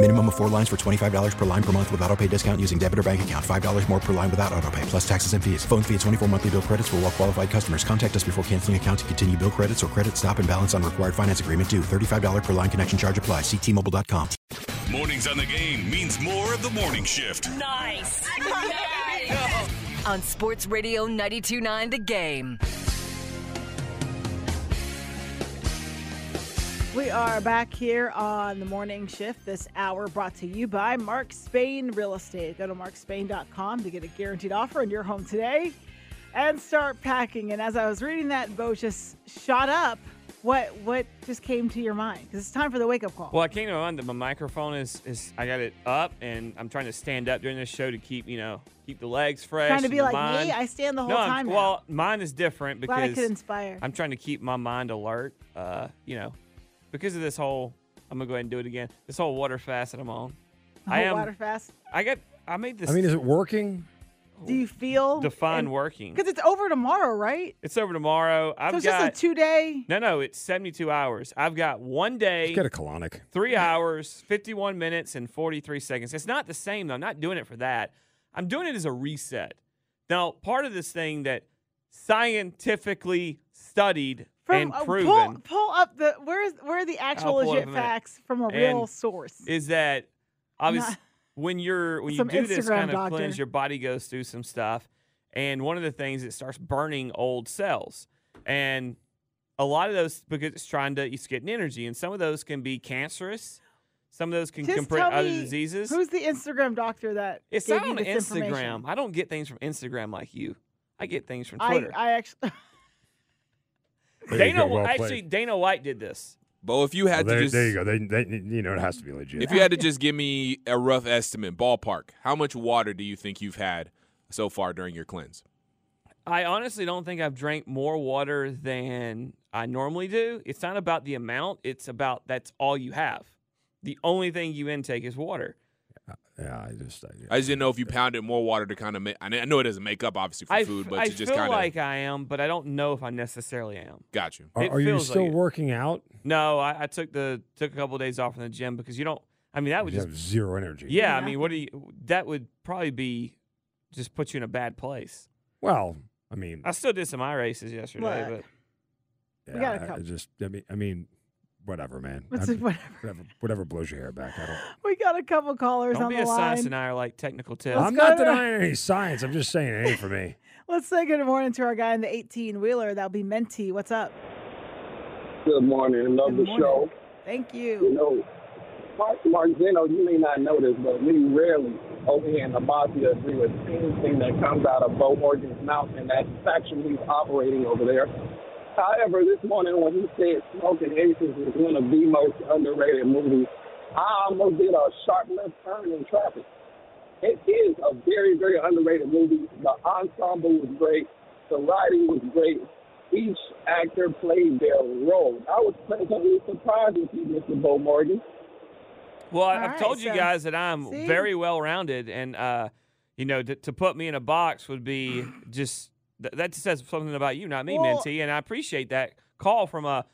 Minimum of four lines for $25 per line per month with auto pay discount using debit or bank account. $5 more per line without auto pay, plus taxes and fees. Phone fee at 24 monthly bill credits for all well qualified customers. Contact us before canceling account to continue bill credits or credit stop and balance on required finance agreement due. $35 per line connection charge apply. Ctmobile.com. Mornings on the game means more of the morning shift. Nice. On Sports Radio 92.9 The Game. We are back here on the morning shift this hour brought to you by Mark Spain Real Estate. Go to markspain.com to get a guaranteed offer in your home today and start packing. And as I was reading that, Beau just shot up. What what just came to your mind? Because it's time for the wake up call. Well, I came to mind that my microphone is, is I got it up and I'm trying to stand up during this show to keep you know keep the legs fresh. Trying to be like mind. me? I stand the whole no, I'm- time now. Well, mine is different Glad I could inspire. I'm trying to keep my mind alert. Uh, you know, because of this whole. I'm gonna go ahead and do it again. This whole water fast that I'm on. The I whole am. water fast. I got. I made this. I mean, is it working? Do you feel define working? Because it's over tomorrow, right? It's over tomorrow. I've so it's got just a two day. no, no. It's 72 hours. I've got one day. Just get a colonic. Three hours, 51 minutes, and 43 seconds. It's not the same, though. I'm not doing it for that. I'm doing it as a reset. Now, part of this thing that scientifically studied and uh, proven pull, pull up the where's where are the actual pull it up legit in a minute. facts from a And real source. is that obviously Not- when you're when you do this Instagram kind of doctor. cleanse, your body goes through some stuff, and one of the things it starts burning old cells, and a lot of those because it's trying to it's getting energy, and some of those can be cancerous. Some of those can Just compress other diseases. Who's the Instagram doctor that It's not on this? Instagram. I don't get things from Instagram like you. I get things from Twitter. I actually There you Dana, go, well actually, played. Dana White did this. Beau, if you had Well, there, to just there you go. They, they, you know, it has to be legit. if you had to just give me a rough estimate, ballpark, how much water do you think you've had so far during your cleanse? I honestly don't think I've drank more water than I normally do. It's not about the amount, it's about that's all you have. The only thing you intake is water. Yeah, I just, I, I just didn't know if you pounded more water to kind of make. I know it doesn't make up obviously for I, food, f- but I to just feel kind of like I am, but I don't know if I necessarily am. got you. are, are you feels like still working out? No, I, I took the took a couple of days off from the gym because you don't. I mean, that would You just have zero energy. yeah. I mean, what do you? That would probably be just put you in a bad place. Well, I mean, I still did some eye races yesterday, Look. but We got a yeah, I- I just, I mean, I mean, whatever, man. Let's I- see, whatever. whatever, whatever blows your hair back. I don't. we got a couple callers don't on be the a science line. denier like technical tips. Let's I'm not to- denying any science. I'm just saying it ain't for me. Let's say good morning to our guy in the 18 wheeler. That'll be Menti. What's up? Good morning. Love Good the morning. show. Thank You you. know, Mark Marzino, you may not know this, but we rarely over here in the Mafia agree with anything that comes out of Beau Morgan's mouth and that faction he's operating over there. However, this morning when he said Smokin' Aces is one of the most underrated movies, I almost did a sharp left turn in traffic. It is a very, very underrated movie. The ensemble was great. The writing was great. Each actor played their role. I was pleasantly surprised with you, Mr. Beau Morgan. Well, I- All I've right, told you guys that I'm See? very well rounded, and uh, you know, to, to put me in a box would be just th- that says something about you, not me, Well- Minty. And I appreciate that call from a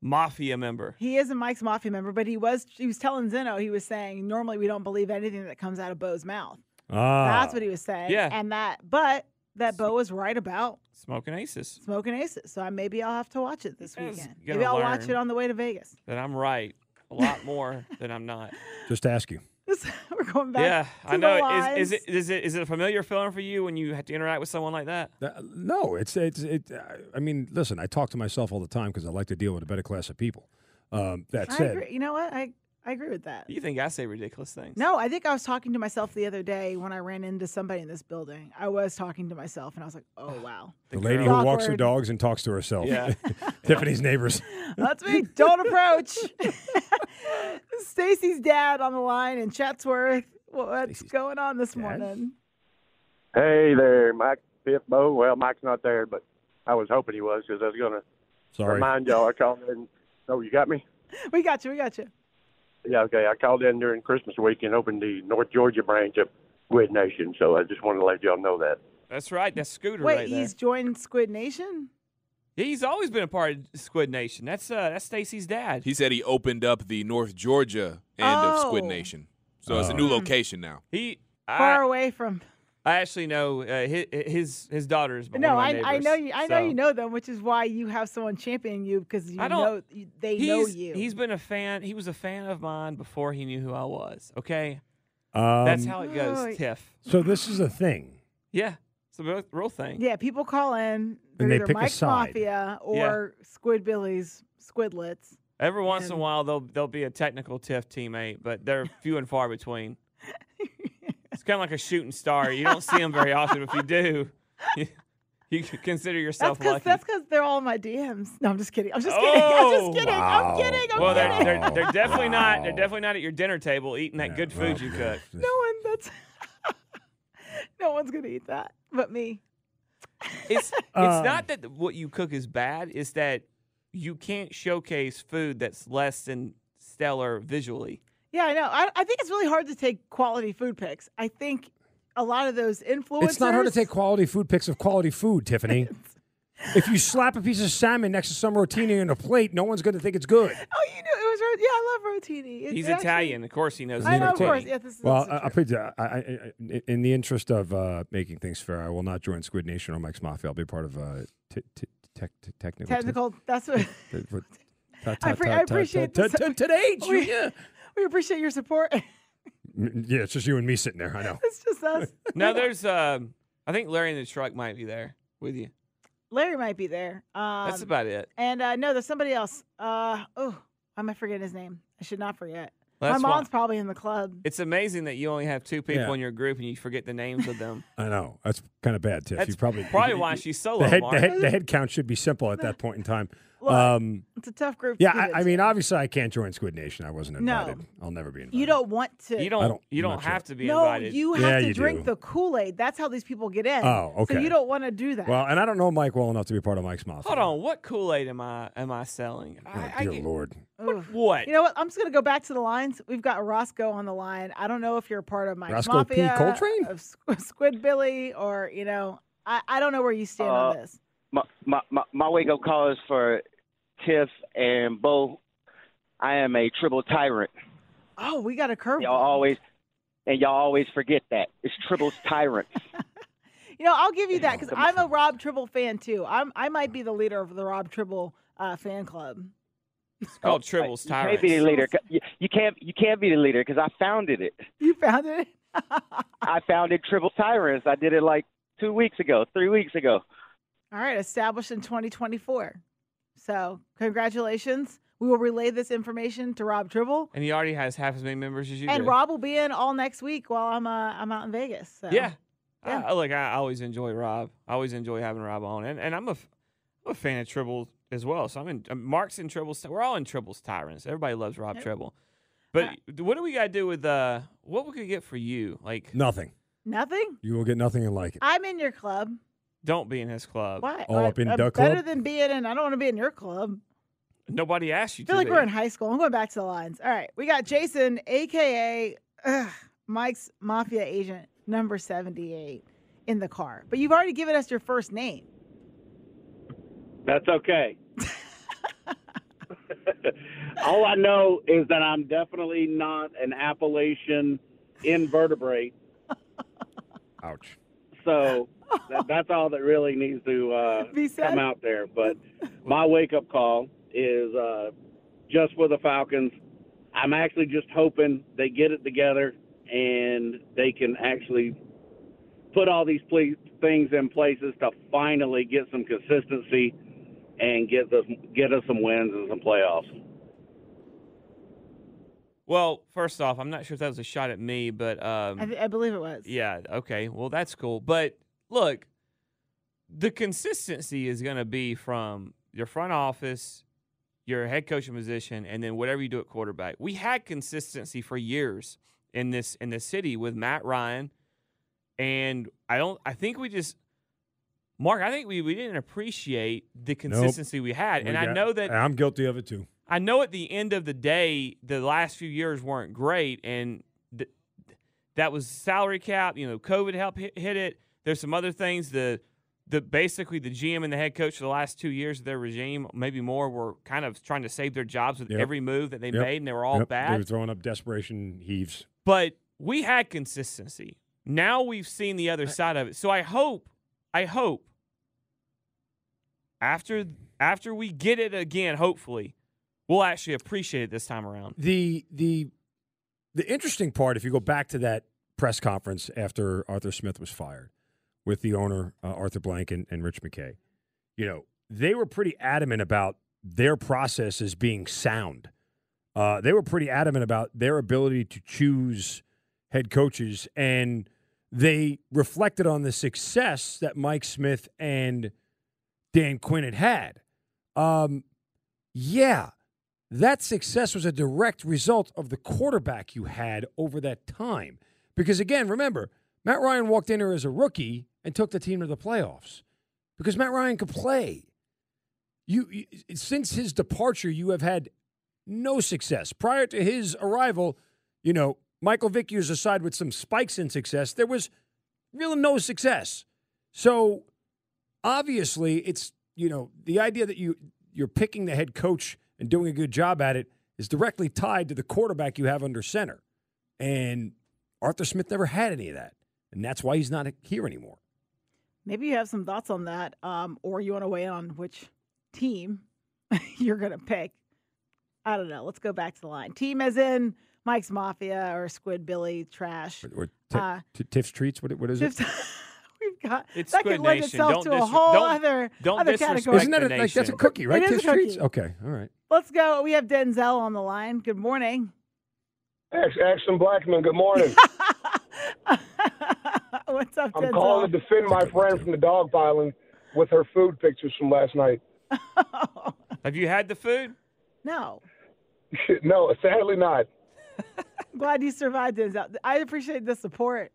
mafia member. He is a Mike's Mafia member, but he was he was telling Zeno, he was saying normally we don't believe anything that comes out of Beau's mouth. Ah, That's what he was saying. Yeah. And that but that Beau was right about Smoking aces. smoking aces. So I, maybe I'll have to watch it this You weekend. Maybe I'll watch it on the way to Vegas. That I'm right a lot more than I'm not. just ask you. Rose. We're going back. yeah, to I know. The Is, lines. is it is it is it a familiar feeling for you when you have to interact with someone like that? Uh, no, it's it's it. I mean, listen, I talk to myself all the time because I like to deal with a better class of people. Um, that I said, agree. You know what? I I agree with that. You think I say ridiculous things? No, I think I was talking to myself the other day when I ran into somebody in this building. I was talking to myself, and I was like, "Oh wow, the lady who walks her dogs and talks to herself. Yeah. Tiffany's neighbors. That's me. Don't approach. Stacy's dad on the line in Chatsworth. What's going on this morning? Hey there, Mike Pitbo. Oh, well, Mike's not there, but I was hoping he was because I was going to Sorry. remind y'all. I called in. Oh, you got me? We got you. We got you. Yeah, okay. I called in during Christmas week and opened the North Georgia branch of Squid Nation, so I just wanted to let y'all know that. That's right. That's Scooter Wait, right there. he's joined Squid Nation. He's always been a part of Squid Nation. That's uh, that's Stacy's dad. He said he opened up the North Georgia end of Squid Oh. Nation. So it's a new Oh. location now. He Far I, away from. I actually know uh, his, his his daughter's one No, of my I. I know you. I know you know them, which is why you have someone championing you because you I don't- know they know you. he's been a fan. He was a fan of mine before he knew who I was. Okay, Um, that's how it goes. Oh, Tiff. So this is a thing. Yeah, it's a real, real thing. yeah, people call in. They're And they either pick a Mike side. Mafia or Squid Billy's Squidlets. Every once in a while, there'll there'll be a technical Tiff teammate, but they're few and far between. it's kind of like a shooting star. You don't see them very often. If you do, you, you consider yourself because lucky. that's because they're all my DMs. No, I'm just kidding. I'm just kidding. I'm Oh, just kidding. wow. I'm kidding. I'm well, kidding. they're, they're, they're definitely not. They're definitely not at your dinner table eating that good food you cook. no one. That's no one's gonna eat that but me. It's it's Um, not that what you cook is bad. It's that you can't showcase food that's less than stellar visually. Yeah, I know. I, I think it's really hard to take quality food pics. I think a lot of those influencers. It's not hard to take quality food pics of quality food, Tiffany. if you slap a piece of salmon next to some rotini on a plate, no one's going to think it's good. Oh, you knew it was. ro- Yeah, I love rotini. It's He's actually- Italian, of course he knows. I know, of rotini. course. Yeah, this is Well, also I, I'll put you, I, I, I, in the interest of uh, making things fair, I will not join Squid Nation or Mike's Mafia. I'll be part of uh, t- t- tech t- technical. technical. That's what. t- what- ta- I, ta- pre- ta- I ta- appreciate ta- today, we, Junior. We appreciate your support. Yeah, it's just you and me sitting there. I know. it's just us. No, there's. Um, I think Larry in the truck might be there with you. Larry might be there. Um, That's about it. And uh, no, there's somebody else. Uh, oh, I might forget his name. I should not forget. That's My why- mom's probably in the club. It's amazing that you only have two people Yeah. in your group and you forget the names of them. I know. That's kind of bad, Tiff. That's you probably probably why she's solo. the head, Mark. the head the head count should be simple at that point in time. Look, Um, it's a tough group. to yeah, get I, I mean, obviously, I can't join Squid Nation. I wasn't No. invited. I'll never be invited. you don't want to. You don't. don't- you don't not sure. have to be no, invited. you have Yeah, to you drink do. the Kool Aid. That's how these people get in. Oh, okay. So okay. you don't want to do that. Well, and I don't know Mike well enough to be part of Mike's Mafia. Hold on. What Kool Aid am I am I selling? Oh, I, I dear get- Lord. Ugh. What? You know what? I'm just gonna go back to the lines. We've got Roscoe on the line. I don't know if you're a part of Mike's Roscoe P. Mafia, Coltrane? of Squid Billy, or you know, I, I don't know where you stand on Uh, this. My my my, my wake up call is for Tiff and Beau. I am a triple tyrant. Oh, we got a curve. Y'all always and y'all always forget that it's triple tyrants. You know, I'll give you that because I'm a Rob Tribble fan too. I'm I might be the leader of the Rob Tribble uh, fan club. It's called Tribbles You can't be the leader. You, you can't you can't be the leader because I founded it. You founded it. I founded Triple Tyrants. I did it like two weeks ago, three weeks ago. All right, established in 2024. So congratulations. We will relay this information to Rob Tribble, And he already has half as many members as you and do. Rob will be in all next week while I'm uh, I'm out in Vegas. So. Yeah. Yeah. I, look, I always enjoy Rob. I always enjoy having Rob on, and, and I'm a, f- I'm a fan of Tribble as well. So I'm in. um, Mark's in Tribbles. We're all in Tribbles Tyrants. Everybody loves Rob Yep. Tribble. But what do we got to do with uh? What we could get for you? Like, Nothing. Nothing. You will get nothing and like it. I'm in your club. Don't be in his club. Why? All up in I'm the Better than being in. I don't want to be in your club. Nobody asked you I feel to. like be. we're in high school. I'm going back to the lines. All right, we got Jason, aka ugh, Mike's mafia agent number 78, in the car. But you've already given us your first name. That's okay. All I know is that I'm definitely not an Appalachian invertebrate. Ouch. So that, that's all that really needs to uh, come out there. But my wake up call is uh, just for the Falcons. I'm actually just hoping they get it together and they can actually put all these ple- things in places to finally get some consistency and get us get us some wins and some playoffs. Well, first off, I'm not sure if that was a shot at me, but um, I, th- I believe it was. yeah, okay, well that's cool. But look, the consistency is going to be from your front office, your head coaching position, and then whatever you do at quarterback. We had consistency for years in this in the city with Matt Ryan, and I don't. I think we just. Mark, I think we, we didn't appreciate the consistency we had. We and I know that I'm guilty of it too. I know at the end of the day, the last few years weren't great, and th- that was salary cap. You know, COVID helped hit, hit it. There's some other things. The the basically the GM and the head coach for the last two years of their regime, maybe more, were kind of trying to save their jobs with Yep. every move that they Yep. made, and they were all Yep. bad. They were throwing up desperation heaves. But we had consistency. Now we've seen the other side of it. So I hope, I hope after after we get it again, hopefully, we'll actually appreciate it this time around. The the the interesting part, if you go back to that press conference after Arthur Smith was fired with the owner uh, Arthur Blank and, and Rich McKay, you know they were pretty adamant about their process as being sound. Uh, they were pretty adamant about their ability to choose head coaches, and they reflected on the success that Mike Smith and Dan Quinn had had. Um, yeah, that success was a direct result of the quarterback you had over that time. Because again, remember, Matt Ryan walked in here as a rookie and took the team to the playoffs because Matt Ryan could play. You, you since his departure, you have had no success. Prior to his arrival, you know, Michael Vick used aside with some spikes in success, there was really no success. So obviously, it's you know the idea that you you're picking the head coach and doing a good job at it is directly tied to the quarterback you have under center, and Arthur Smith never had any of that, and that's why he's not here anymore. Maybe you have some thoughts on that, um, or you want to weigh in on which team you're going to pick. I don't know. Let's go back to the line. Team as in Mike's Mafia or Squid Billy Trash. Or t- Uh, t- Tiff's treats. What, what is it? We've got It's that could lend itself Don't to a whole don't- other don't other category. Isn't that a, like that's a cookie, right? It is a cookie. Okay, all right. Let's go. We have Denzel on the line. Good morning. Action Blackmon, good morning. What's up, I'm Denzel? calling to defend my friend from the dog piling with her food pictures from last night. Have you had the food? No. no, sadly not. I'm glad you survived, Denzel. I appreciate the support.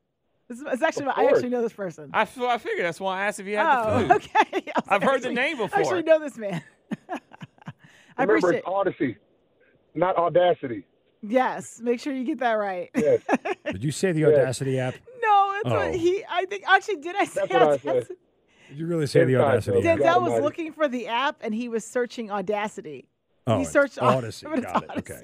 This is, it's actually Of I actually know this person. I, f- I figured that's why I asked if you had oh, the food. okay. I was I've heard the actually- name I before. actually know this man. I Remember, appreciate. it's Odyssey, not Audacity. Yes, make sure you get that right. Yes. Did you say the Audacity app? no, it's Oh. what he. I think actually did I say That's what I Audacity? said. Did you really say the Audacity joke. app? Denzel was Almighty. looking for the app and he was searching Audacity. Oh, he searched Au- Odyssey. Got it. Odyssey. Okay.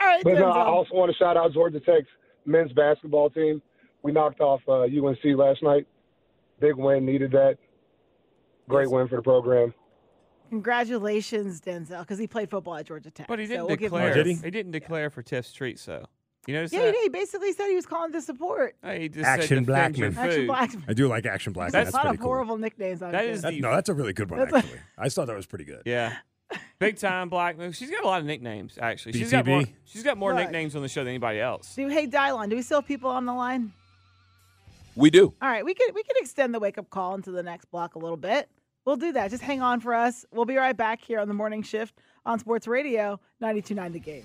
All right, But no, I also want to shout out Georgia Tech's men's basketball team. We knocked off uh, UNC last night. Big win, needed that. Great win for the program. Congratulations, Denzel, because he played football at Georgia Tech. But he So didn't we'll give him declare. Oh, did he? didn't declare for Tiff's treats, so. You notice Yeah, that? he, he basically said he was calling to support. Hey, he just Action said Blackmon. Action. Blackmon. I do like Action Black. There's That's a lot of cool. horrible nicknames on That here. is That- no, that's a really good one That's actually. I just thought that was pretty good. Yeah. Big time Blackmon. She's got a lot of nicknames, actually. She's got more, she's got more Look. nicknames on the show than anybody else. Do hey Dylon, do we still have people on the line? We do. All right, we could we could extend the wake up call into the next block a little bit. We'll do that. Just hang on for us. We'll be right back here on the morning shift on Sports Radio 92.9 The Game.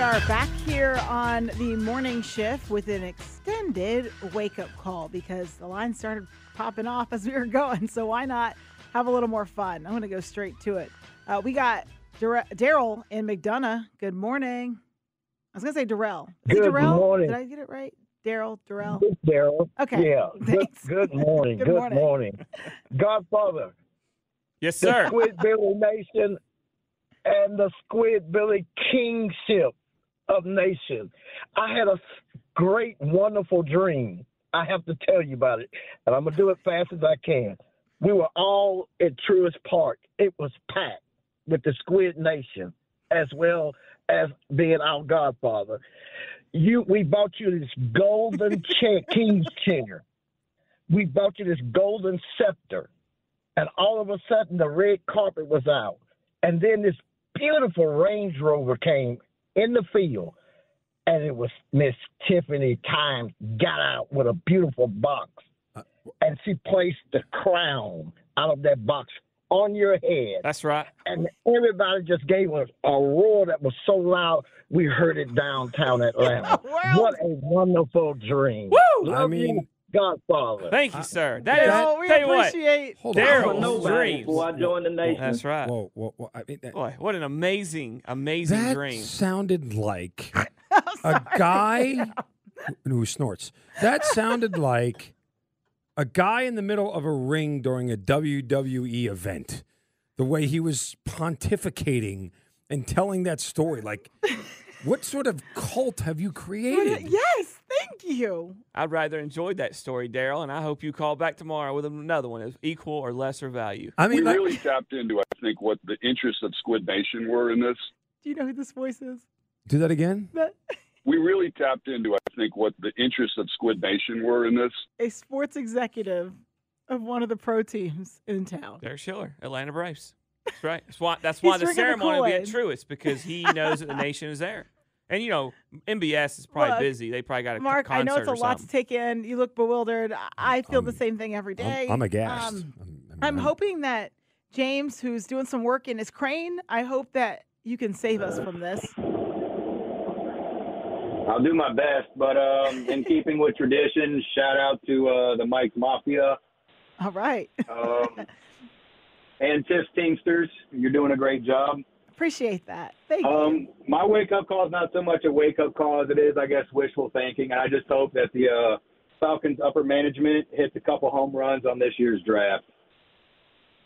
Are back here on the morning shift with an extended wake up call because the line started popping off as we were going. So why not have a little more fun? I'm going to go straight to it. Uh, we got Daryl in McDonough. Good morning. I was going to say Darrell. Is Good Darrell? morning. Did I get it right? Daryl, Darrell. Daryl. Okay. Yeah. Good, Thanks. good morning. Good good morning. morning. Godfather. Yes, The sir. Squid Billy Nation and the Squid Billy Kingship of Nation. I had a great, wonderful dream. I have to tell you about it, and I'm gonna do it fast as I can. We were all at Truist Park. It was packed with the Squid Nation, as well as being our Godfather. You, we bought you this golden chair, king's chair. We bought you this golden scepter, and all of a sudden the red carpet was out, and then this beautiful Range Rover came in the field, and it was Miss Tiffany Time got out with a beautiful box, uh, and she placed the crown out of that box on your head. That's right. And everybody just gave us a roar that was so loud we heard it downtown Atlanta. what a wonderful dream! Woo! Love I mean- you, Godfather. Thank you, sir. That is. Daryl, we tell you what, appreciate- Hold on. Daryl's I'm a nobody dreams. before I joined the nation. That's right. Whoa, whoa, whoa. I mean, that, Boy, what an amazing, amazing that dream. sounded like a guy who, who snorts. That sounded like a guy in the middle of a ring during a WWE event. The way he was pontificating and telling that story, like, what sort of cult have you created? Yes, thank you. I'd rather enjoyed that story, Daryl, and I hope you call back tomorrow with another one of equal or lesser value. I mean, we like- really tapped into, I think, what the interests of Squid Nation were in this. Do you know who this voice is? Do that again. That We really tapped into, I think, what the interests of Squid Nation were in this. a sports executive of one of the pro teams in town. Derek Schiller, Atlanta Braves. That's right. That's why. That's why the ceremony will be at Kool-Aid. Truist because he knows that the nation is there. And you know, MBS is probably Look, busy. They probably got a Mark, I know it's a lot to take in. You look bewildered. I- I feel the same thing every day. I'm aghast. Um, I'm hoping that James, who's doing some work in his crane, I hope that you can save us from this. I'll do my best, but um, in keeping with tradition, shout out to uh, the Mike Mafia All right. um, and Tiff Teamsters. You're doing a great job. Appreciate that. Thank you. Um, my wake up call is not so much a wake up call as it is, I guess, wishful thinking. And I just hope that the uh, Falcons upper management hits a couple home runs on this year's draft.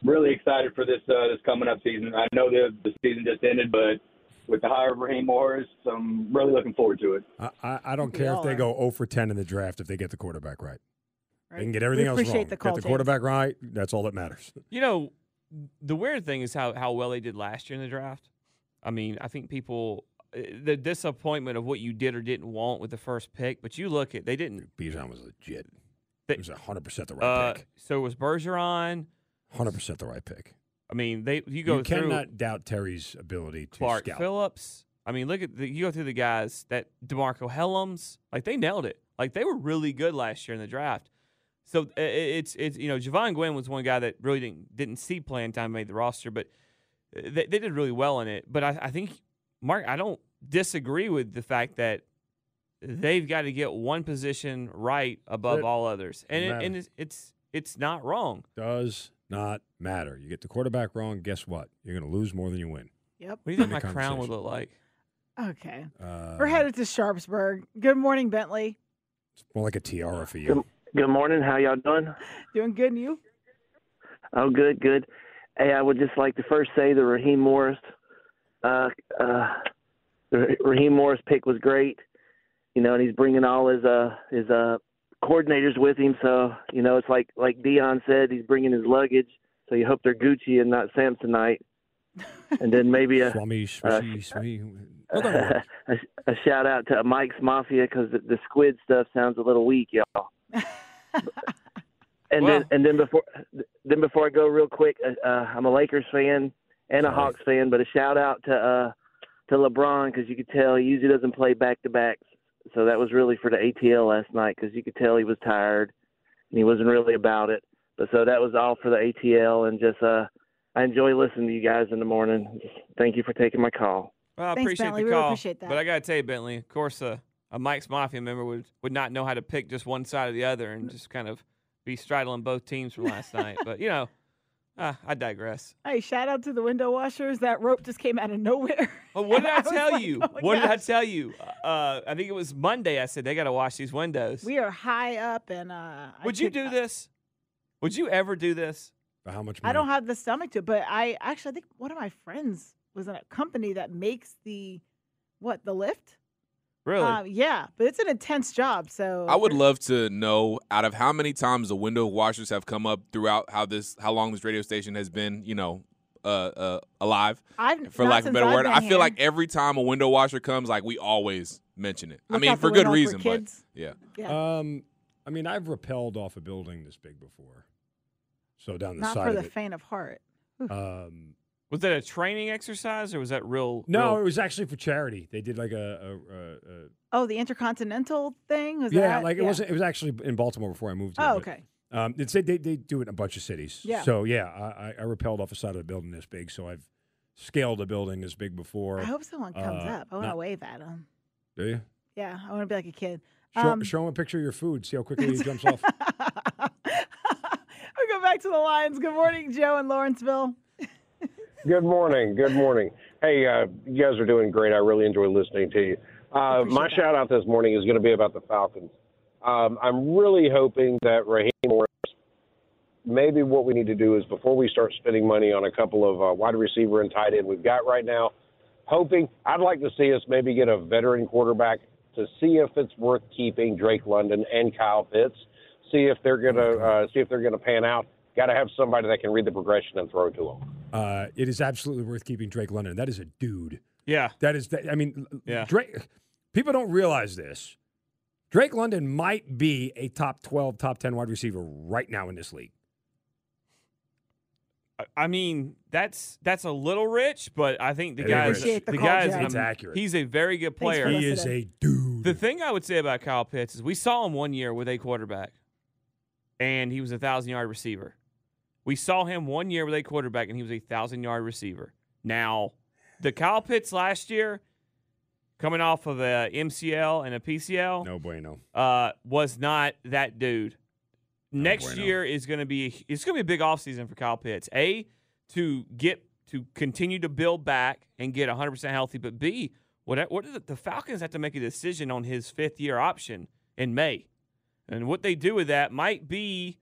Really excited for this uh, this coming up season. I know the the season just ended, but with the hire of Raheem Morris, I'm really looking forward to it. I, I, I don't We care if they are. go 0 for 10 in the draft if they get the quarterback right. They can get everything We else appreciate wrong. the call, get the James. quarterback right. That's all that matters. You know, the weird thing is how how well they did last year in the draft. I mean, I think people uh, the disappointment of what you did or didn't want with the first pick, but you look at they didn't. Bijan was legit. They- It was 100% the right Uh, pick. so was Bergeron. 100% the right pick. I mean, they you go you through cannot doubt Terry's ability to Clark scout. Phillips. I mean, look at the, you go through the guys that DeMarcco Hellams, like they nailed it. Like they were really good last year in the draft. So uh, it's it's you know Jovaughn Gwyn was one guy that really didn't didn't see playing time made the roster, but uh, they, they did really well in it. But I, I think Mark, I don't disagree with the fact that they've got to get one position right above It all others, and it, and it's, it's it's not wrong. Does not matter. You get the quarterback wrong, guess what? You're going to lose more than you win. Yep. What do you think my crown would look like? Okay. Uh, We're headed to Sharpsburg. Good morning, Bentley. It's more like a tiara for you. Good morning. How y'all doing? Doing good, and you? Oh, good, good. Hey, I would just like to first say the Raheem Morris, uh, uh, the Raheem Morris pick was great. You know, and he's bringing all his uh his uh coordinators with him. So you know, it's like like Deion said, he's bringing his luggage. So you hope they're Gucci and not Samsonite. And then maybe a Swami, uh, swishy, swishy. a, a shout out to Mike's Mafia because the, the squid stuff sounds a little weak, y'all. and then and then before then before I go real quick, uh, uh, I'm a Lakers fan and a Hawks fan, but a shout out to uh, to LeBron because you could tell he usually doesn't play back to backs, so that was really for the ATL last night because you could tell he was tired and he wasn't really about it. But so that was all for the ATL and just uh, I enjoy listening to you guys in the morning. Thank you for taking my call. Well, I Thanks, appreciate Bentley. the We really call. appreciate that. But I got to tell you, Bentley, of course, uh, a Mike's Mafia member would, would not know how to pick just one side or the other and just kind of be straddling both teams from last night. But, you know, uh, I digress. Hey, shout out to the window washers. That rope just came out of nowhere. Well, what did I was tell like, you? oh my what did I tell you? Uh, I think it was Monday. I said they got to wash these windows. We are high up, and uh, I Would you could- do this? Would you ever do this? For how much I don't have the stomach to, but I actually I think one of my friends was in a company that makes the what the lift. Really? Uh, yeah, but it's an intense job. So I would love to know out of how many times the window washers have come up throughout how this how long this radio station has been, you know, uh, uh, alive. I've- for lack of a better I've word, I feel here. like every time a window washer comes, like we always mention it. I mean, for good reason, for reason, but kids. yeah. Yeah. Um, I mean, I've rappelled off a building this big before. So down the not side for of the it. faint of heart. Um, Was that a training exercise or was that real? no, real- it was actually for charity. They did like a, a, a, a Oh, the intercontinental thing was yeah, that? like it wasn't. It was actually in Baltimore before I moved here. Oh, but, okay. Um, it's they, they they do it in a bunch of cities. Yeah. So yeah, I, I- I rappelled off the side of a building this big. So I've scaled a building this big before. I hope someone comes Uh, up. I want to not- wave at them. Do you? Yeah, I want to be like a kid. Show, Um, show him a picture of your food. See how quickly he jumps off. we go back to the lines. Good morning, Joe in Lawrenceville. Good morning. Good morning. Hey, uh, you guys are doing great. I really enjoy listening to you. Uh, my shout out this morning is going to be about the Falcons. Um, I'm really hoping that Raheem Morris, maybe what we need to do is before we start spending money on a couple of uh, wide receiver and tight end we've got right now, hoping I'd like to see us maybe get a veteran quarterback to see if it's worth keeping Drake London and Kyle Pitts. See if they're gonna uh, see if they're gonna pan out. Got to have somebody that can read the progression and throw to them. Uh, it is absolutely worth keeping Drake London. That is a dude. Yeah. That is. That, I mean, Yeah. Drake. People don't realize this. Drake London might be a top twelve, top ten wide receiver right now in this league. I- I mean, that's that's a little rich, but I think the It is guy's the the guy's Jack. It's accurate. He's a very good player. He is a dude. The thing I would say about Kyle Pitts is we saw him one year with a quarterback, and he was a thousand yard receiver. We saw him one year with a quarterback, and he was a thousand yard receiver. Now, the Kyle Pitts last year, coming off of a MCL and a PCL, No bueno. uh, was not that dude. Next bueno. year is going to be it's going to be a big offseason for Kyle Pitts. A to get to continue to build back and get 100% healthy, but B what what is it? The Falcons have to make a decision on his fifth year option in May, and what they do with that might be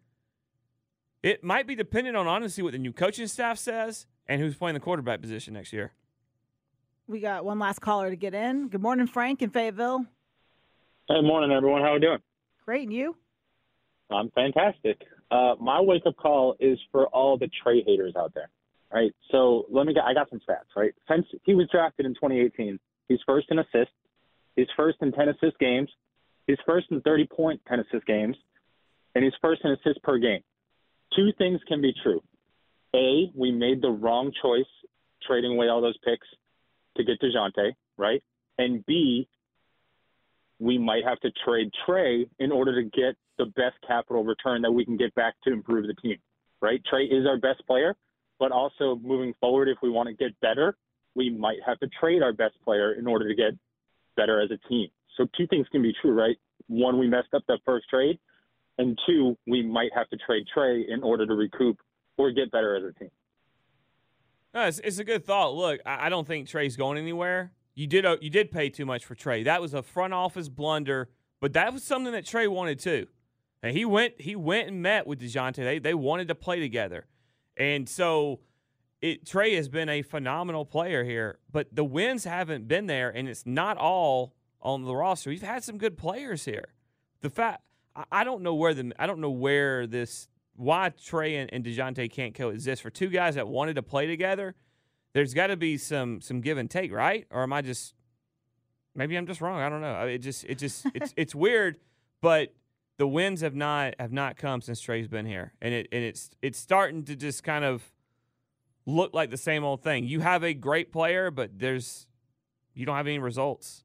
it might be dependent on honestly what the new coaching staff says and who's playing the quarterback position next year. We got one last caller to get in. Good morning, Frank in Fayetteville. Hey, morning, everyone. How are we doing? Great, and you? I'm fantastic. Uh, my wake up call is for all the Trae haters out there. Right. So let me get. I got some stats. Right. Since he was drafted in 2018, he's first in assists. He's first in 10 assist games. He's first in 30 point 10 assist games, and he's first in assists per game. Two things can be true. A, we made the wrong choice trading away all those picks to get DeJounte, right? And B, we might have to trade Trae in order to get the best capital return that we can get back to improve the team, right? Trae is our best player, but also moving forward, if we want to get better, we might have to trade our best player in order to get better as a team. So two things can be true, right? One, we messed up that first trade, and two, we might have to trade Trae in order to recoup or get better as a team. No, it's, it's a good thought. Look, I, I don't think Trae's going anywhere. You did uh, you did pay too much for Trae. That was a front office blunder, but that was something that Trae wanted too. And he went he went and met with Dejounte. They they wanted to play together, and so it Trae has been a phenomenal player here. But the wins haven't been there, and it's not all on the roster. We've had some good players here. The fact I, I don't know where the I don't know where this why Trae and, and Dejounte can't coexist for two guys that wanted to play together. There's got to be some some give and take, right? Or am I just maybe I'm just wrong? I don't know. It just it just it's it's weird, but the wins have not have not come since Trae's been here, and it and it's it's starting to just kind of look like the same old thing. You have a great player, but there's you don't have any results.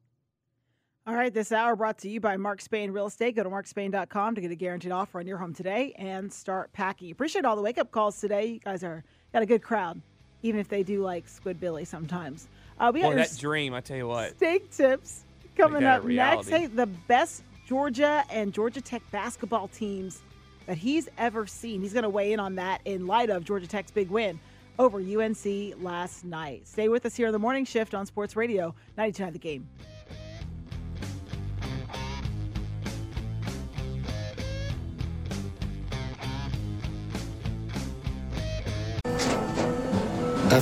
All right, this hour brought to you by Mark Spain Real Estate. Go to markspain.com to get a guaranteed offer on your home today and start packing. Appreciate all the wake up calls today. You guys are got a good crowd, even if they do like Squid Billy sometimes. Uh, we Boy, that dream, I tell you what. steak tips coming up next. Hey, the best Georgia and Georgia Tech basketball teams that he's ever seen. He's going to weigh in on that in light of Georgia Tech's big win over UNC last night. Stay with us here on the morning shift on Sports Radio 92.9 The Game.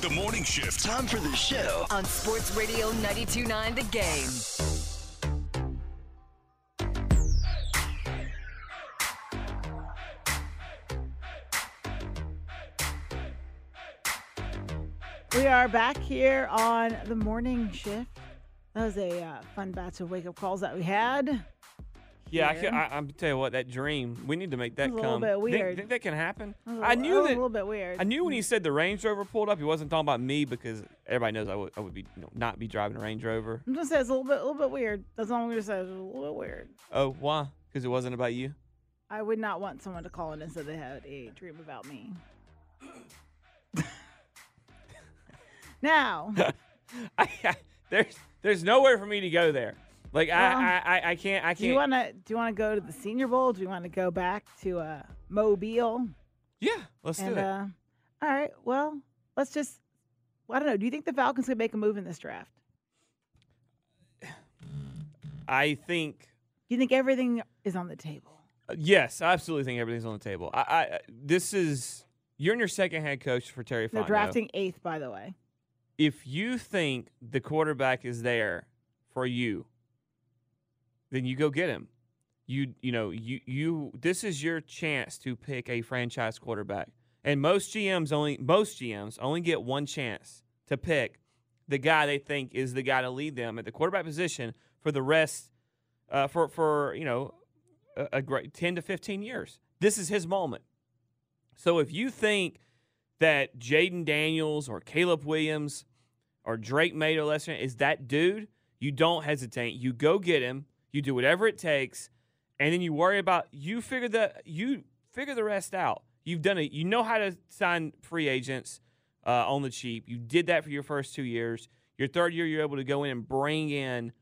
With the morning shift. Time for the show. On Sports Radio 92.9 The Game. We are back here on the morning shift. That was a uh, fun batch of wake up calls that we had. Yeah, I, can, I, I'm tell you what, that dream. We need to make that a little come. bit Think- weird. Think, that can happen? A I knew oh, it was that. a little bit weird. I knew when he said the Range Rover pulled up, he wasn't talking about me because everybody knows I would, I would be you know, not be driving a Range Rover. I'm just saying it's a little bit, a little bit weird. That's all I'm gonna say. It's a little bit weird. Oh, why? Because it wasn't about you. I would not want someone to call in and say they had a dream about me. now, There's there's nowhere for me to go there. Like Well, I, I, I I can't I do you want to do you want to go to the Senior Bowl? Do you want to go back to uh, Mobile? Yeah, let's and, do it. Uh, all right. Well, let's just. I don't know. Do you think the Falcons could make a move in this draft? I think you think everything is on the table? Uh, Yes, I absolutely think everything's on the table. I, I this is you're in your second head coach for Terry They're Fontenot. drafting eighth, by the way. If you think the quarterback is there for you, then you go get him. You you know you you this is your chance to pick a franchise quarterback. And most GMs only most GMs only get one chance to pick the guy they think is the guy to lead them at the quarterback position for the rest uh, for for you know a, a great 10 to 15 years. This is his moment. So if you think that Jayden Daniels or Caleb Williams or Drake Maye a lesser is that dude, you don't hesitate. You go get him. You do whatever it takes, and then you worry about you figure the you figure the rest out. You've done it. You know how to sign free agents uh, on the cheap. You did that for your first two years. Your third year, you're able to go in and bring in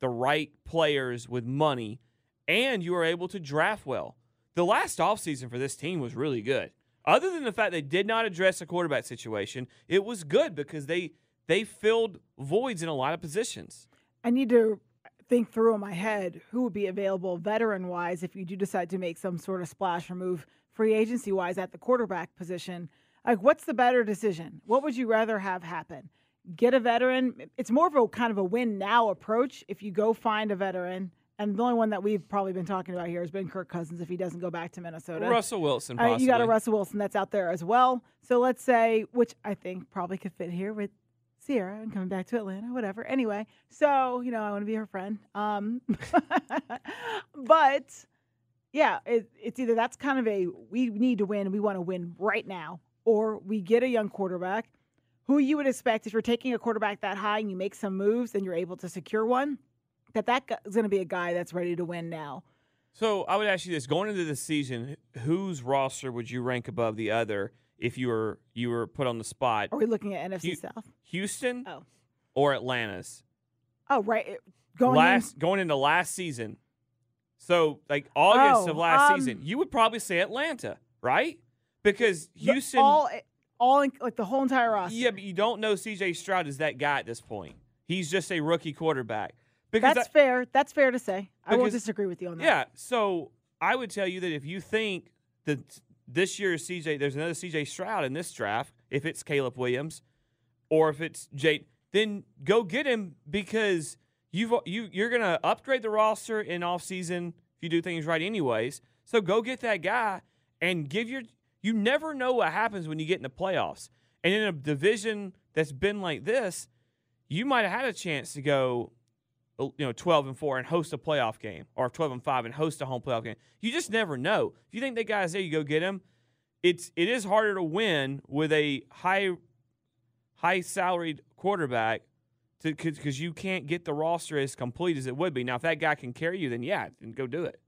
the right players with money, and you are able to draft well. The last offseason for this team was really good. Other than the fact they did not address the quarterback situation, it was good because they they filled voids in a lot of positions. I need to think through in my head who would be available veteran wise if you do decide to make some sort of splash or move free agency wise at the quarterback position. Like, what's the better decision? What would you rather have happen? Get a veteran. It's more of a kind of a win now approach if you go find a veteran. And the only one that we've probably been talking about here has been Kirk Cousins if he doesn't go back to Minnesota. Russell Wilson, Uh, you got a. Russell Wilson that's out there as well. So let's say, which I think probably could fit here with Ciara and coming back to Atlanta, whatever. Anyway, so you know, I want to be her friend. Um, but yeah, it, it's either that's kind of a we need to win, we want to win right now, or we get a young quarterback who you would expect if you're taking a quarterback that high and you make some moves and you're able to secure one, that that gu- going to be a guy that's ready to win now. So I would ask you this: going into the season, whose roster would you rank above the other if you were you were put on the spot? Are we looking at NFC Hu- South? Houston Oh. or Atlanta's? Oh, right. Going last going into last season. So like August Oh, of last um, season, you would probably say Atlanta, right? Because Houston, all all in, like the whole entire roster. yeah, but you don't know C.J. Stroud is that guy at this point. He's just a rookie quarterback. Because That's I- fair. That's fair to say. I won't disagree with you on that. Yeah. So I would tell you that if you think that this year's CJ, there's another CJ Stroud in this draft, if it's Caleb Williams or if it's Jade, then go get him because you've you you're gonna upgrade the roster in offseason if you do things right anyways. So go get that guy and give your you never know what happens when you get in the playoffs. And in a division that's been like this, you might have had a chance to go you know 12 and 4 and host a playoff game or 12 and 5 and host a home playoff game you just never know if you think that guy's there you go get him it's it is harder to win with a high high salaried quarterback because you can't get the roster as complete as it would be now if that guy can carry you then yeah then go do it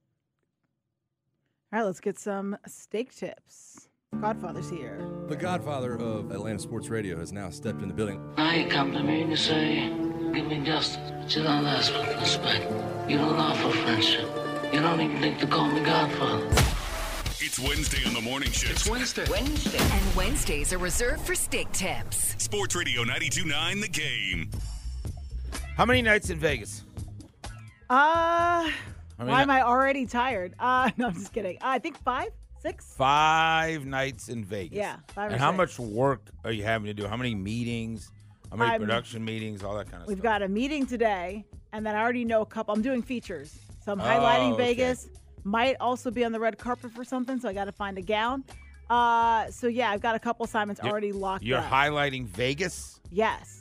All right, let's get some steak tips. Godfather's here. The godfather of Atlanta Sports Radio has now stepped in the building. Now you come to me and you say, give me justice. But you don't ask for respect. You don't offer friendship. You don't even think to call me Godfather. It's Wednesday on the morning shift. It's Wednesday. Wednesday. And Wednesdays are reserved for steak tips. Sports Radio 92.9 The Game. How many nights in Vegas? Uh, I mean, why am I- I already tired? Uh, no, I'm just kidding. Uh, I think five, six. Five nights in Vegas. Yeah, five or And how six. much work are you having to do? How many meetings? How many I'm- production meetings? All that kind of stuff. We've stuff. got a meeting today, and then I already know a couple. I'm doing features, so I'm Oh, highlighting okay. Vegas. Might also be on the red carpet for something, so I got to find a gown. Uh, so yeah, I've got a couple assignments You're- already locked You're up. highlighting Vegas? yes.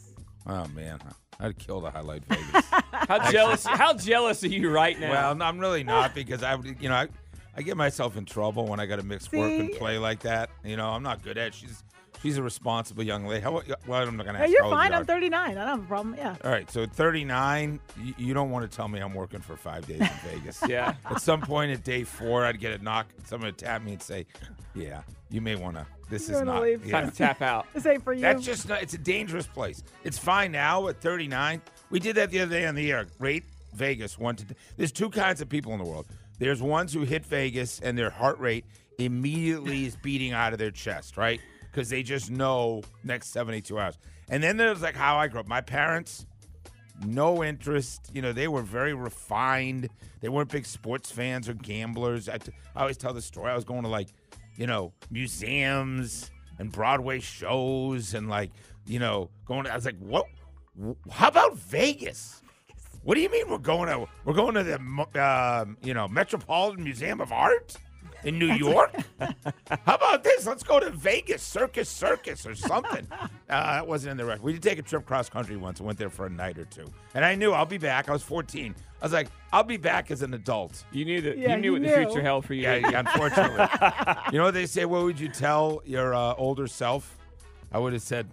Oh man, I'd kill to highlight Vegas. how jealous how jealous are you right now Well, no, I'm really not because I, would, you know, I, I get myself in trouble when I got to mix work and See? play like that. You know, I'm not good at. it. She's she's a responsible young lady. How, well, I'm not gonna Yeah, ask. you're how fine. you I'm 39. I don't have a problem. Yeah. All right, so at 39, you, you don't want to tell me I'm working for five days in Vegas. Yeah. At some point at day four, I'd get a knock. Someone would tap me and say, "Yeah, you may want to. This You is not leave. yeah. Time to tap out. This ain't for you. That's just not. It's a dangerous place. It's fine now at 39. We did that the other day on the air. Great Vegas one to. There's two kinds of people in the world. There's ones who hit Vegas and their heart rate immediately is beating out of their chest, right? Because they just know next 72 hours. And then there's like how I grew up. My parents, no interest. You know, they were very refined. They weren't big sports fans or gamblers. I, t- I always tell the story. I was going to like, you know, museums and Broadway shows and like, you know, going. To, I was like, what? How about Vegas? What do you mean we're going to? We're going to the, um, you know, Metropolitan Museum of Art in New York. How about this? Let's go to Vegas Circus Circus or something. uh, that wasn't in the record. We did take a trip cross country once and went there for a night or two. And I knew I'll be back. I was 14. I was like, I'll be back as an adult. you knew that Yeah, you knew you what the future held for you Yeah, yeah, unfortunately. you know what they say? What would you tell your uh, older self? I would have said,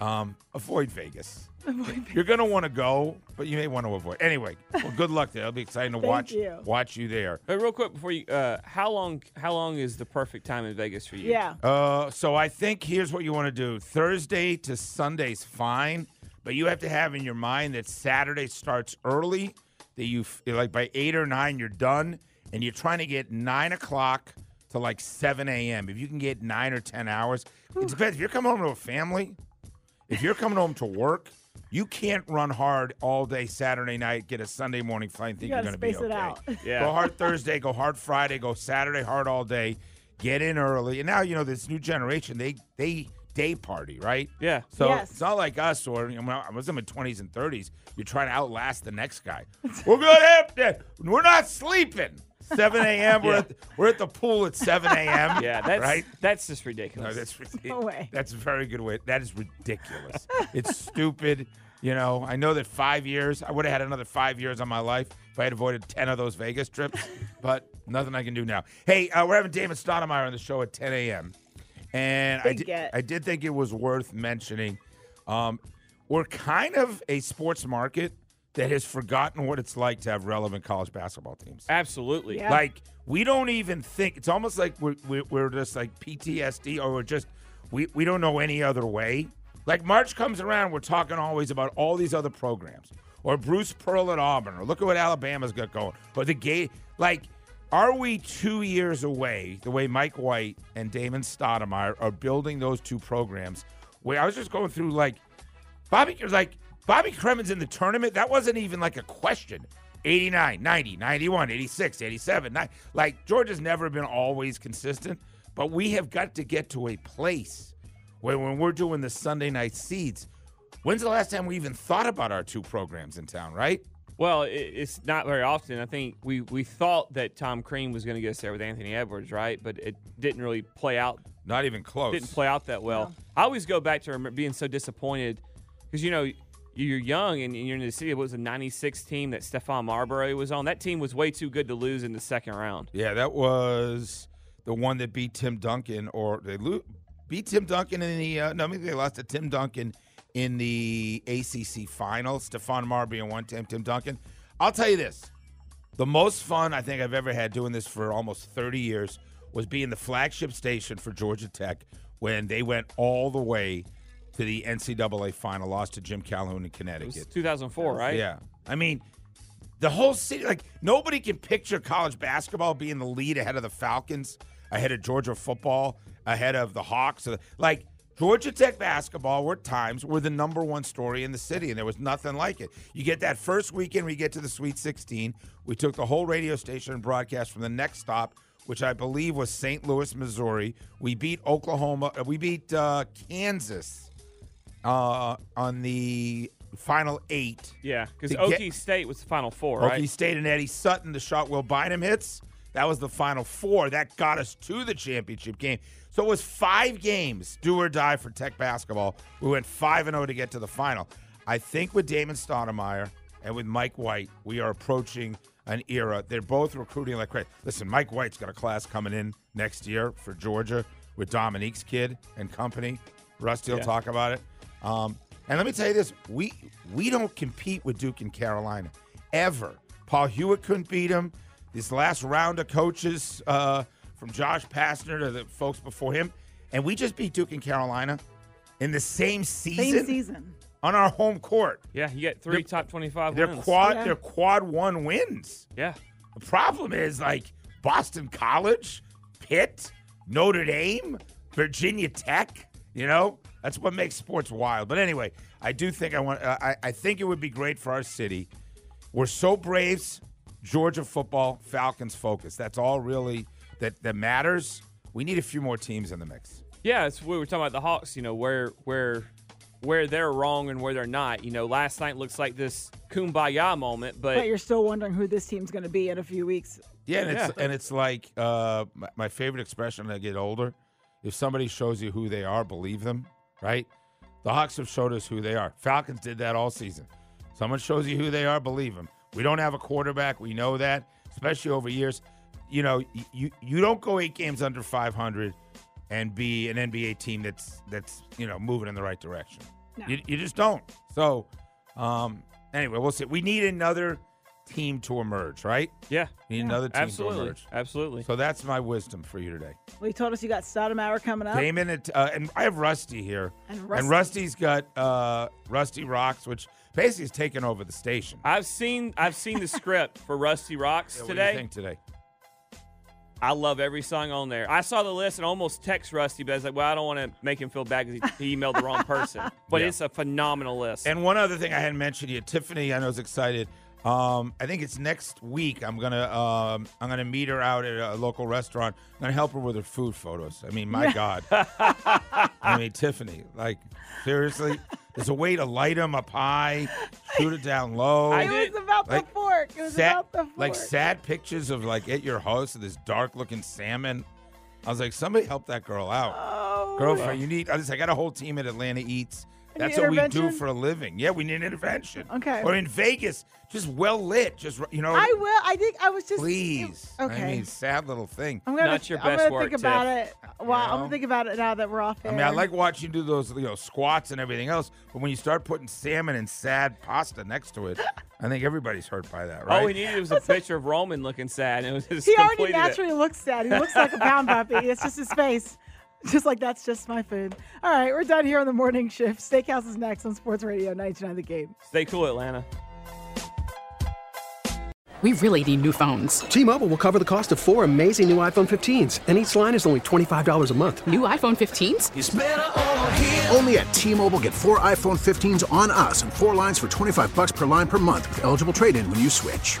um, avoid Vegas. You're going to want to go, but you may want to avoid. Anyway, well, good luck there. It'll be exciting to Thank watch you. watch you there. But real quick before you, uh, how long? How long is the perfect time in Vegas for you? Yeah. Uh, so I think here's what you want to do: Thursday to Sunday's fine, but you have to have in your mind that Saturday starts early. That you f- like by eight or nine, you're done, and you're trying to get nine o'clock to like seven a.m. If you can get nine or ten hours, it depends. If you're coming home to a family, if you're coming home to work. You can't run hard all day Saturday night, get a Sunday morning flight, and think You you're going to be space it okay. out. Yeah. Go hard Thursday, go hard Friday, go Saturday hard all day, get in early. And now you know this new generation, they they day party, right? Yeah. So Yes. it's not like us or you know, when I was in my twenties and thirties. You're trying to outlast the next guy. We're gonna have eh? to, We're not sleeping. 7 a.m. We're, Yeah. at, we're at the pool at 7 a.m. Yeah, that's right. that's just No, ridiculous. that's rid- No way. That's a very good way. That is ridiculous. it's stupid. You know, I know that five years, I would have had another five years on my life if I had avoided 10 of those Vegas trips, but nothing I can do now. Hey, uh, we're having Damon Stoudemire on the show at 10 a.m. And I did. I did think it was worth mentioning. Um, we're kind of a sports market that has forgotten what it's like to have relevant college basketball teams. Absolutely. Yeah. Like we don't even think it's almost like we're, we're, we're just like PTSD or we're just we, we don't know any other way. Like March comes around, we're talking always about all these other programs or Bruce Pearl at Auburn or look at what Alabama's got going or the gate. Like, are we two years away? The way Mike White and Damon Stoudemire are building those two programs. Where I was just going through like Bobby was like Bobby Cremins in the tournament. That wasn't even like a question. 89, 90, 91, 86, 87. 90. Like Georgia's never been always consistent, but we have got to get to a place where when we're doing the Sunday night seeds, when's the last time we even thought about our two programs in town, right? Well, it's not very often. I think we, we thought that Tom Crean was going to get us there with Anthony Edwards, right? But it didn't really play out. Not even close. Didn't play out that well. I always go back to being so disappointed because you know you're young and you're in the city. It was a '96 team that Stephon Marbury was on. That team was way too good to lose in the second round. Yeah, that was the one that beat Tim Duncan, or they lo- beat Tim Duncan in the. Uh, no, maybe they lost to Tim Duncan in the ACC finals. Stephon Marbury and one Tim Tim Duncan. I'll tell you this: the most fun I think I've ever had doing this for almost 30 years was being the flagship station for Georgia Tech when they went all the way to the NCAA final, lost to Jim Calhoun in It was Connecticut. 2004, right? Yeah. I mean, the whole city, like, nobody can picture college basketball being the lead ahead of the Falcons, ahead of Georgia football, ahead of the Hawks. Like, Georgia Tech basketball were times were the number one story in the city, and there was nothing like it. You get that first weekend, we get to the Sweet 16. We took the whole radio station and broadcast from the next stop, which I believe was St. Louis, Missouri. We beat Oklahoma. uh, We beat uh, Kansas uh, on the final eight. Yeah, because To get- Okie State was the Final Four, Okie right? State and Eddie Sutton, the shot Will Bynum hits. That was the final four. That got us to the championship game. So it was five games, do or die for Tech basketball. We went 5 and 0 to get to the final. I think with Damon Stoudemire and with Mike White, we are approaching an era. They're both recruiting like crazy. Listen, Mike White's got a class coming in next year for Georgia with Dominique's kid and company. Rusty will Yeah. talk about it. Um, and let me tell you this: we we don't compete with Duke and Carolina ever. Paul Hewitt couldn't beat him. This last round of coaches, uh, from Josh Pastner to the folks before him, and we just beat Duke and Carolina in the same season, Same season. on our home court. Yeah, you get 3 top 25 They're wins. quad. Yeah. They're quad one wins. Yeah. The problem is like Boston College, Pitt, Notre Dame, Virginia Tech. You know, that's what makes sports wild. But anyway, I do think I want. Uh, I I think it would be great for our city. We're so Braves, Georgia football, Falcons focus. That's all really that that matters. We need a few more teams in the mix. Yeah, it's we were talking about the Hawks. You know where where where they're wrong and where they're not. You know, last night looks like this kumbaya moment, but, But you're still wondering who this team's going to be in a few weeks. Yeah, and it's Yeah. and it's like uh, my, my favorite expression when I get older. If somebody shows you who they are, believe them. Right? The Hawks have showed us who they are. Falcons did that all season. Someone shows you who they are, believe them. We don't have a quarterback. We know that, especially over years. You know, you you don't go eight games under 500 and be an NBA team that's that's you know moving in the right direction. You, you just don't. So, um, anyway, we'll see. We need another team to emerge, right? Yeah. We need another team Absolutely. to emerge. Absolutely. So that's my wisdom for you today. Well, you told us you got Stoudemire coming up. Damon, and, uh, and I have Rusty here. And Rusty. Rusty's got uh, Rusty Rocks, which basically is taking over the station. I've seen I've seen the script for Rusty Rocks Yeah, what do today. you think today? I love every song on there. I saw the list and almost text Rusty, but I was like, well, I don't want to make him feel bad because he, he emailed the wrong person. But Yeah. it's a phenomenal list. And one other thing I hadn't mentioned yet, Tiffany, I know is excited. Um, I think it's next week. I'm gonna um, I'm gonna meet her out at a local restaurant. I'm gonna help her with her food photos. I mean, my God. I mean, Tiffany, like seriously, there's a way to light them up high, shoot it down low. it was about like, the fork. It was sad, about the fork. like sad pictures of like at your house of this dark looking salmon. I was like, somebody help that girl out. Oh. Girlfriend, you need. I was. I got a whole team at Atlanta Eats. Any That's what we do for a living. Yeah, we need intervention. Okay. Or in Vegas, just well lit. Just you know. I will. I think I was just. Please. Okay. I mean, sad little thing. I'm gonna, Not your I'm best gonna work, think about Tiff. it. Well, I'm gonna think about it now that we're off I mean, I like watching you do those, you know, squats and everything else. But when you start putting salmon and sad pasta next to it, I think everybody's hurt by that, right? All we needed was a picture of Roman looking sad. And it was just He already completed it. naturally looks sad. He looks like a pound puppy. It's just his face. Just like that's just my food. All right, we're done here on the morning shift. Steakhouse is next on Sports Radio 99 The Game. Stay cool, Atlanta. We really need new phones. T-Mobile will cover the cost of four amazing new iPhone 15s, and each line is only $25 a month. New iPhone 15s? Only at T-Mobile get four iPhone 15s on us and four lines for 25 bucks per line per month with eligible trade-in when you switch.